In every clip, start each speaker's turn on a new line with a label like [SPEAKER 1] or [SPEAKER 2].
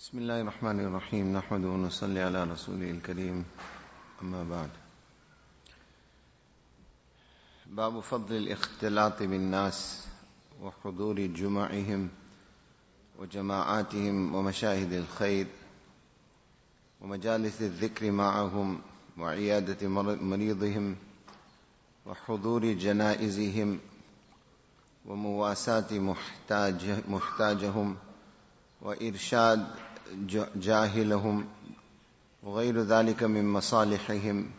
[SPEAKER 1] بسم الله الرحمن الرحيم نحمد ونصلي على رسوله الكريم أما بعد باب فضل الاختلاط بالناس وحضور جمعهم وجماعاتهم ومشاهد الخير ومجالس الذكر معهم وعيادة مريضهم وحضور جنائزهم ومواساة محتاج محتاجهم وإرشاد جاهلهم وغير ذلك من مصالحهم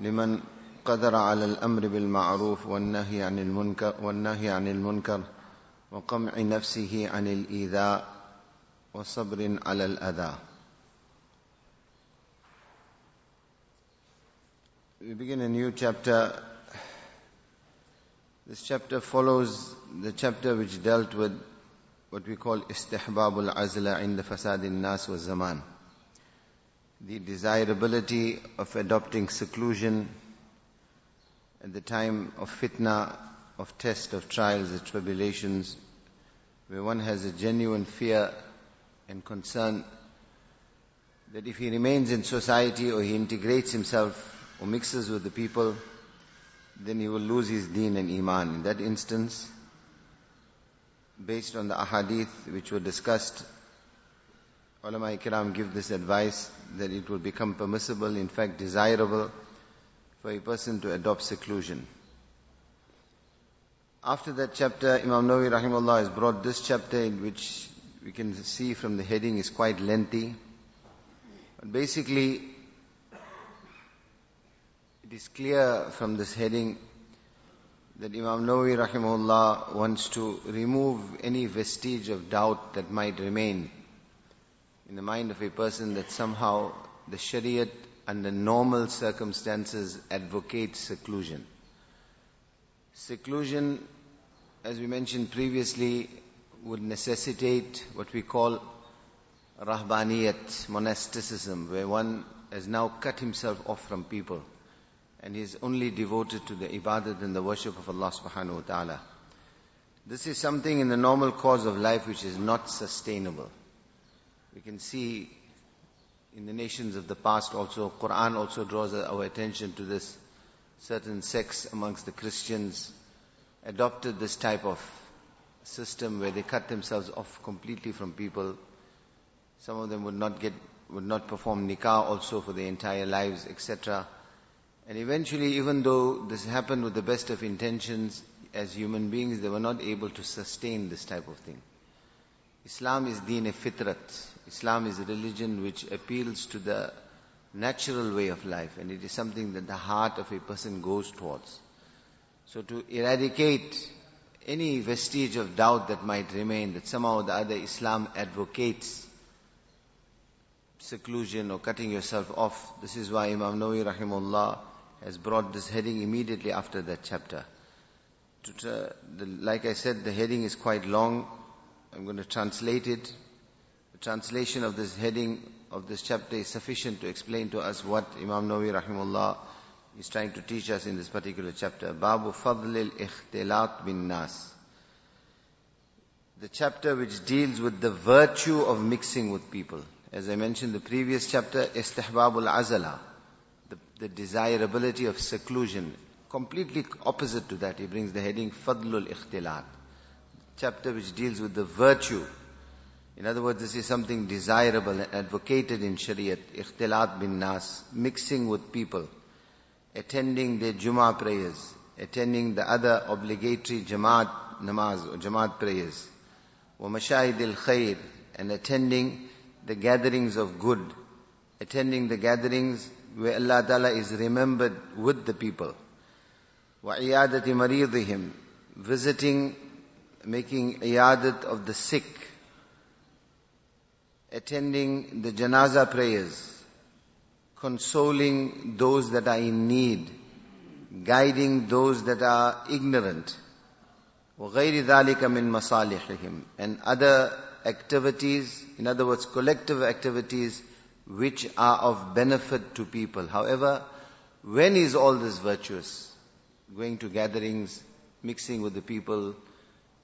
[SPEAKER 1] لمن قدر على الأمر بالمعروف والنهي عن المنكر والنهي عن المنكر وقمع نفسه عن الإيذاء وصبر على الأذى We begin a new chapter. This chapter follows the chapter which dealt with what we call istihbabul azla in the fasad nas wa zaman. The desirability of adopting seclusion at the time of fitna, of test, of trials, of tribulations, where one has a genuine fear and concern that if he remains in society or he integrates himself or mixes with the people, then he will lose his deen and iman. In that instance, based on the ahadith which were discussed, ulama kiram give this advice that it will become permissible, in fact desirable, for a person to adopt seclusion. After that chapter, Imam Nawawi rahimahullah has brought this chapter in which we can see from the heading is quite lengthy. But basically, it is clear from this heading that Imam Nawawi rahimahullah wants to remove any vestige of doubt that might remain in the mind of a person that somehow the Shariat under normal circumstances advocates seclusion. Seclusion, as we mentioned previously, would necessitate what we call rahbaniyat, monasticism, where one has now cut himself off from people and he is only devoted to the ibadat and the worship of Allah subhanahu wa ta'ala. This is something in the normal course of life which is not sustainable. We can see in the nations of the past also, Quran also draws our attention to this. Certain sects amongst the Christians adopted this type of system where they cut themselves off completely from people. Some of them would not get, would not perform nikah also for their entire lives, etc. And eventually, even though this happened with the best of intentions, as human beings, they were not able to sustain this type of thing. Islam is deen e fitrat. Islam is a religion which appeals to the natural way of life and it is something that the heart of a person goes towards. So to eradicate any vestige of doubt that might remain that somehow or the other Islam advocates seclusion or cutting yourself off. This is why Imam Nawawi rahimullah has brought this heading immediately after that chapter. Like I said, the heading is quite long. I'm going to translate it. The translation of this heading of this chapter is sufficient to explain to us what Imam Nawawi rahimullah is trying to teach us in this particular chapter. Babu Fadlil Ikhtilat bin Nas. The chapter which deals with the virtue of mixing with people. As I mentioned the previous chapter, Istihbabul Azala the desirability of seclusion. Completely opposite to that, he brings the heading Fadlul Ikhtilat, chapter which deals with the virtue. In other words, this is something desirable and advocated in Shariat, Ikhtilat bin Nas, mixing with people, attending their Jummah prayers, attending the other obligatory Jamaat namaz or Jamaat prayers, wa mashahid khair, and attending the gatherings of good, attending the gatherings where Allah Ta'ala is remembered with the people. وَعِيَادَةِ مَرِيضِهِمْ Visiting, making iyadat of the sick. Attending the janaza prayers. Consoling those that are in need. Guiding those that are ignorant. وغير ذلك من مصالحهم and other activities, in other words, collective activities which are of benefit to people. However, when is all this virtuous? Going to gatherings, mixing with the people,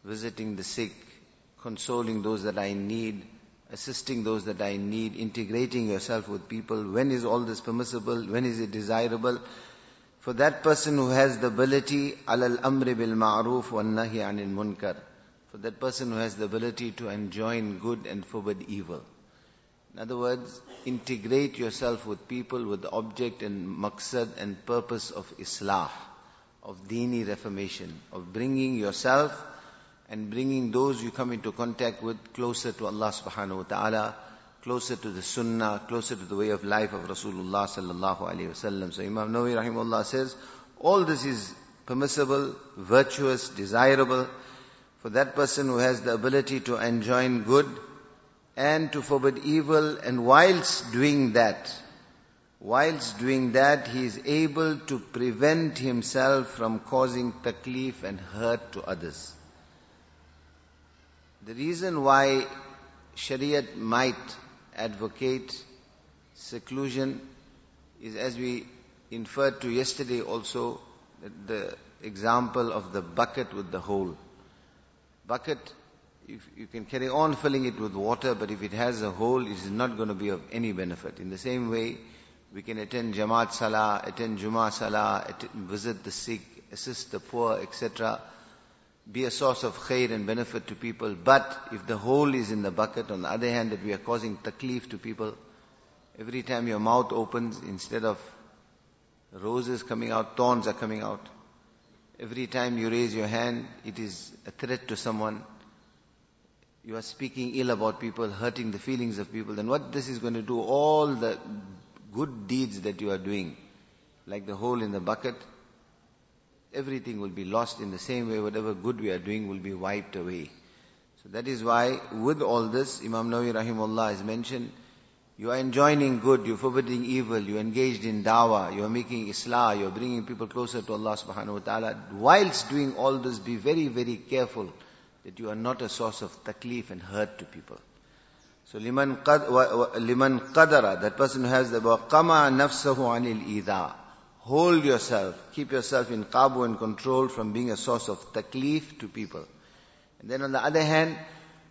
[SPEAKER 1] visiting the sick, consoling those that I need, assisting those that I need, integrating yourself with people. When is all this permissible? When is it desirable? For that person who has the ability, alal amri bil ma'ruf wa nahi anil munkar. For that person who has the ability to enjoin good and forbid evil. In other words, integrate yourself with people with the object and maqsad and purpose of islah, of dini reformation, of bringing yourself and bringing those you come into contact with closer to Allah subhanahu wa ta'ala, closer to the sunnah, closer to the way of life of Rasulullah sallallahu alayhi wasallam. So Imam Nawawi rahimahullah says, all this is permissible, virtuous, desirable for that person who has the ability to enjoin good and to forbid evil and whilst doing that, whilst doing that he is able to prevent himself from causing taklif and hurt to others. The reason why Shariat might advocate seclusion is as we inferred to yesterday also, the example of the bucket with the hole. Bucket you can carry on filling it with water, but if it has a hole, it is not going to be of any benefit. In the same way, we can attend Jamaat Salah, attend Juma Salah, attend, visit the sick, assist the poor, etc. Be a source of khair and benefit to people. But if the hole is in the bucket, on the other hand, that we are causing taklif to people, every time your mouth opens, instead of roses coming out, thorns are coming out. Every time you raise your hand, it is a threat to someone you are speaking ill about people, hurting the feelings of people, then what this is going to do, all the good deeds that you are doing, like the hole in the bucket, everything will be lost in the same way, whatever good we are doing will be wiped away. So that is why, with all this, Imam Nawawi rahimullah has mentioned, you are enjoining good, you're forbidding evil, you're engaged in dawah, you're making islah, you're bringing people closer to Allah subhanahu wa ta'ala. Whilst doing all this, be very, very careful that you are not a source of taklif and hurt to people. So liman qad, qadara, that person who has the waqama nafsahu anil idha. Hold yourself, keep yourself in qabu and control from being a source of taklif to people. And then on the other hand,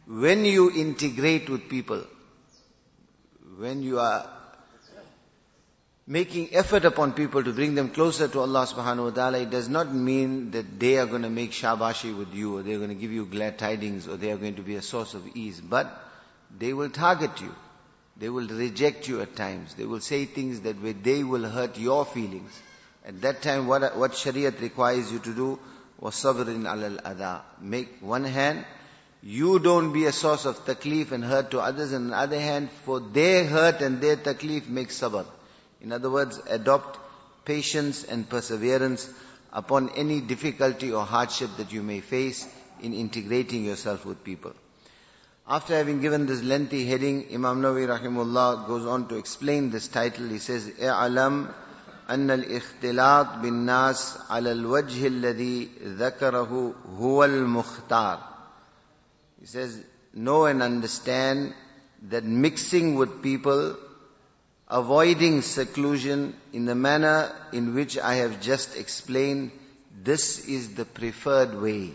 [SPEAKER 1] when you integrate with people, when you are making effort upon people to bring them closer to Allah subhanahu wa ta'ala, it does not mean that they are going to make shabashi with you or they're going to give you glad tidings or they are going to be a source of ease. But they will target you. They will reject you at times. They will say things that they will hurt your feelings. At that time, what, what Shariat requires you to do was sabrin al adha. Make one hand, you don't be a source of taklif and hurt to others, and on the other hand, for their hurt and their taklif, make sabr. In other words, adopt patience and perseverance upon any difficulty or hardship that you may face in integrating yourself with people. After having given this lengthy heading, Imam Nawawi rahimullah goes on to explain this title. He says, "I'alam أن الاختلاط بالناس على الوجه الذي ذكره هو المختار." He says, know and understand that mixing with people avoiding seclusion in the manner in which I have just explained, this is the preferred way.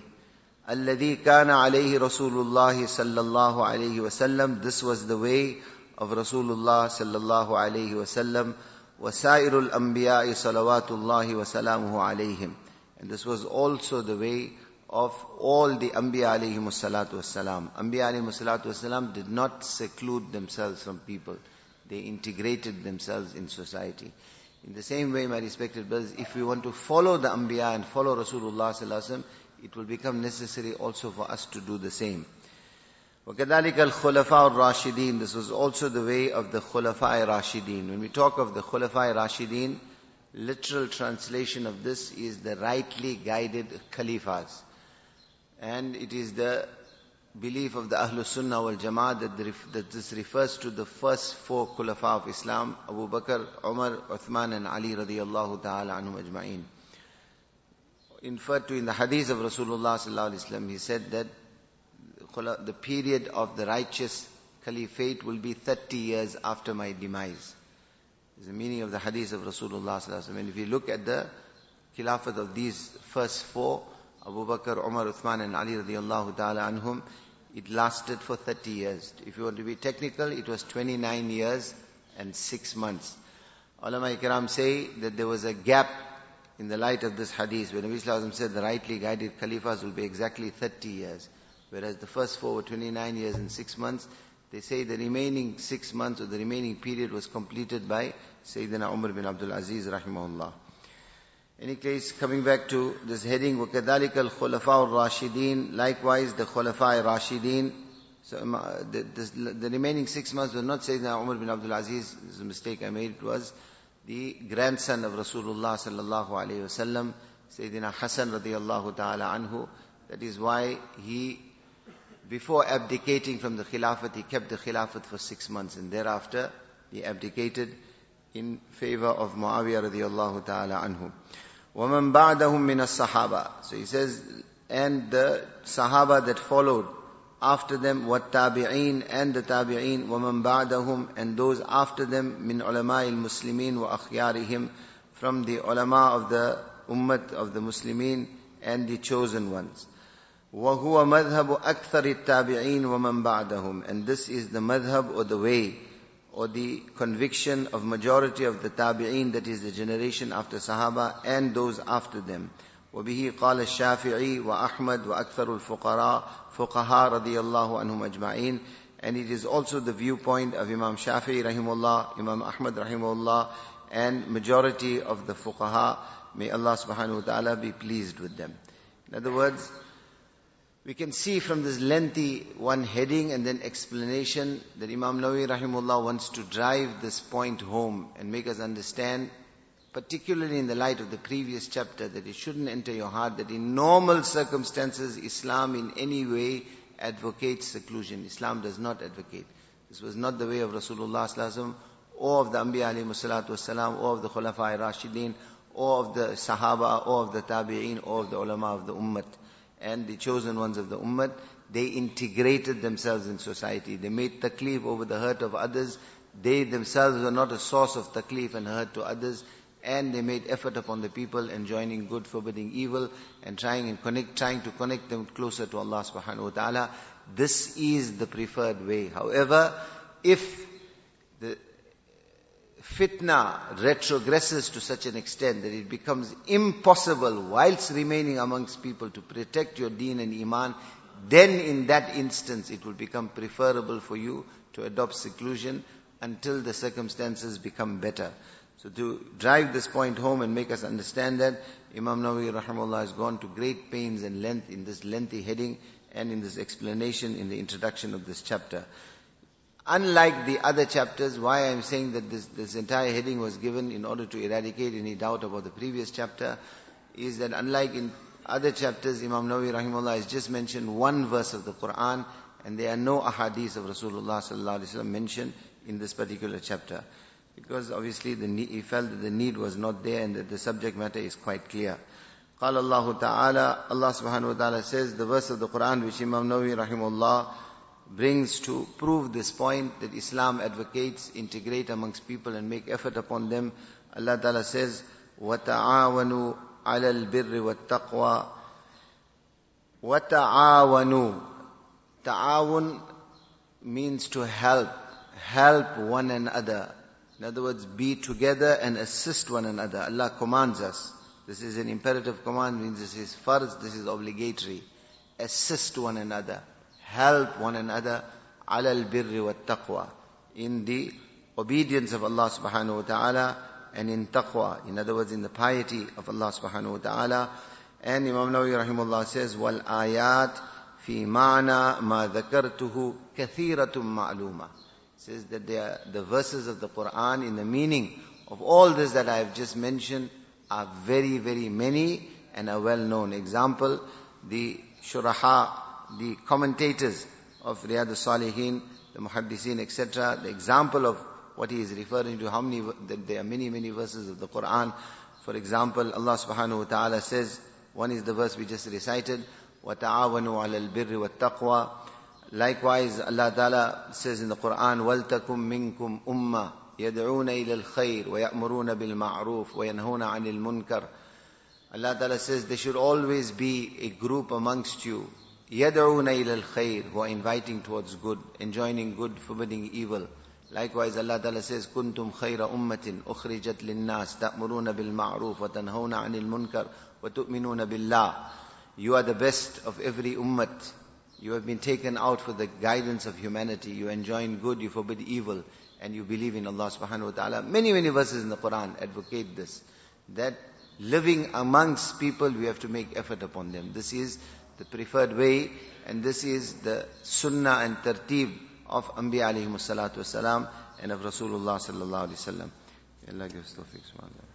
[SPEAKER 1] الذي كان عليه رسول الله صلى الله عليه وسلم This was the way of Rasulullah صلى الله عليه وسلم وسائر الأنبياء صلوات الله وسلامه عليهم And this was also the way of all the Anbiya alayhi salatu wasalam. Anbiya alayhi salatu wasalam did not seclude themselves from people. They integrated themselves in society. In the same way, my respected brothers, if we want to follow the Anbiya and follow Rasulullah sallallahu it will become necessary also for us to do the same. وَكَذَلِكَ الْخُلَفَاءُ الرَّاشِدِينَ This was also the way of the Khulafa Rashidin. When we talk of the Khulafa Rashidin, literal translation of this is the rightly guided Khalifas. And it is the belief of the Ahlul Sunnah wal Jama'at that, that this refers to the first four Khulafa of Islam, Abu Bakr, Umar, Uthman and Ali radiallahu ta'ala anhum ajma'in. Inferred to in the hadith of Rasulullah sallallahu alaihi wasallam, he said that the period of the righteous caliphate will be 30 years after my demise. Is the meaning of the hadith of Rasulullah sallallahu alaihi wasallam. And if you look at the khilafat of these first four, Abu Bakr, Umar, Uthman and Ali radiallahu ta'ala anhum, it lasted for 30 years. If you want to be technical, it was 29 years and 6 months. Ulama ikram say that there was a gap in the light of this hadith when Nabi Sallallahu said the rightly guided caliphs will be exactly 30 years. Whereas the first four were 29 years and 6 months. They say the remaining 6 months or the remaining period was completed by Sayyidina Umar bin Abdul Aziz rahimahullah. Any case, coming back to this heading, وَكَذَلِكَ الْخُلَفَاءُ الرَّاشِدِينَ Likewise, the Khulafa Rashideen. So um, uh, the, the, the, remaining six months was not Sayyidina Umar bin Abdul Aziz. This is a mistake I made. It was the grandson of Rasulullah sallallahu alayhi wasallam, Sayyidina Hassan radiallahu ta'ala anhu. That is why he, before abdicating from the Khilafat, he kept the Khilafat for six months and thereafter he abdicated in favor of Muawiyah radiallahu ta'ala anhu. وَمَنْ بَعْدَهُمْ مِنَ الصَّحَابَةِ So he says, and the Sahaba that followed after them, وَالتَّابِعِينَ and the Tabi'een, وَمَنْ بَعْدَهُمْ and those after them, مِنْ عُلَمَاءِ الْمُسْلِمِينَ وَأَخْيَارِهِمْ from the ulama of the ummah of the Muslimin and the chosen ones. وَهُوَ مَذْهَبُ أَكْثَرِ التَّابِعِينَ وَمَنْ بَعْدَهُمْ And this is the madhab or the way or the conviction of majority of the tabi'een, that is the generation after Sahaba and those after them. وبه قال الشافعي وأحمد وأكثر الفقراء فقهاء رضي الله عنهم أجمعين and it is also the viewpoint of Imam Shafi'i rahimullah, Imam Ahmad rahimullah and majority of the fuqaha may Allah subhanahu wa ta'ala be pleased with them. In other words, we can see from this lengthy one heading and then explanation that Imam Nawawi rahimullah wants to drive this point home and make us understand, particularly in the light of the previous chapter, that it shouldn't enter your heart that in normal circumstances Islam in any way advocates seclusion. Islam does not advocate. This was not the way of Rasulullah or of the Anbiya alayhi wasalam, or of the Khulafa Rashideen, or of the Sahaba, or of the Tabi'een, or of the ulama of the Ummah and the chosen ones of the ummah, they integrated themselves in society. They made taklif over the hurt of others. They themselves were not a source of taklif and hurt to others. And they made effort upon the people enjoining good, forbidding evil, and trying and connect, trying to connect them closer to Allah subhanahu wa ta'ala. This is the preferred way. However, if the fitna retrogresses to such an extent that it becomes impossible whilst remaining amongst people to protect your deen and iman, then in that instance it will become preferable for you to adopt seclusion until the circumstances become better. So to drive this point home and make us understand that, Imam Nawawi rahimahullah has gone to great pains and length in this lengthy heading and in this explanation in the introduction of this chapter. Unlike the other chapters, why I'm saying that this, this entire heading was given in order to eradicate any doubt about the previous chapter, is that unlike in other chapters, Imam Nawawi rahimahullah has just mentioned one verse of the Quran, and there are no ahadith of Rasulullah sallallahu alaihi wasallam mentioned in this particular chapter. Because obviously the need, he felt that the need was not there and that the subject matter is quite clear. قال الله تعالى, Allah subhanahu wa ta'ala says, the verse of the Quran which Imam Nawawi rahimahullah brings to prove this point that Islam advocates integrate amongst people and make effort upon them. Allah Ta'ala says, وَتَعَاوَنُوا عَلَى الْبِرِّ وَالتَّقْوَى وَتَعَاوَنُوا Ta'awun means to help, help one another. In other words, be together and assist one another. Allah commands us. This is an imperative command, means this is first, this is obligatory. Assist one another help one another alal birri wa taqwa in the obedience of Allah subhanahu wa ta'ala and in taqwa. In other words in the piety of Allah subhanahu wa ta'ala. And Imam Nawawi rahimahullah says wal ayat fi ma'na ma dhakartuhu kathiratum ma'luma. Says that are, the verses of the Quran in the meaning of all this that I have just mentioned are very very many and are well known example. The shuraha the commentators of Riyadh al-Salihin, the Muhaddiseen, etc., the example of what he is referring to, how many, there are many, many verses of the Quran. For example, Allah subhanahu wa ta'ala says, one is the verse we just recited, وَتَعَاوَنُوا عَلَى الْبِرِّ وَالتَّقْوَى Likewise, Allah Ta'ala says in the Quran, وَلْتَكُمْ مِنْكُمْ أُمَّةٌ يدعون إلى الخير ويأمرون بالمعروف وينهون عن المنكر Allah Ta'ala says there should always be a group amongst you يَدْعُونَ إِلَى الْخَيْرِ Who are inviting towards good, enjoining good, forbidding evil. Likewise, Allah Ta'ala says, كُنْتُمْ خَيْرَ أُمَّةٍ أُخْرِجَتْ لِلنَّاسِ تَأْمُرُونَ بِالْمَعْرُوفِ وَتَنْهَوْنَ عَنِ الْمُنْكَرِ وَتُؤْمِنُونَ بِاللَّهِ You are the best of every ummah. You have been taken out for the guidance of humanity. You enjoin good, you forbid evil, and you believe in Allah subhanahu wa ta'ala. Many, many verses in the Quran advocate this. That living amongst people, we have to make effort upon them. This is the preferred way, and this is the sunnah and tartib of Anbiya alayhi salatu wasalam and of Rasulullah sallallahu alayhi wa sallam. Allah gives tawfiq, subhanAllah.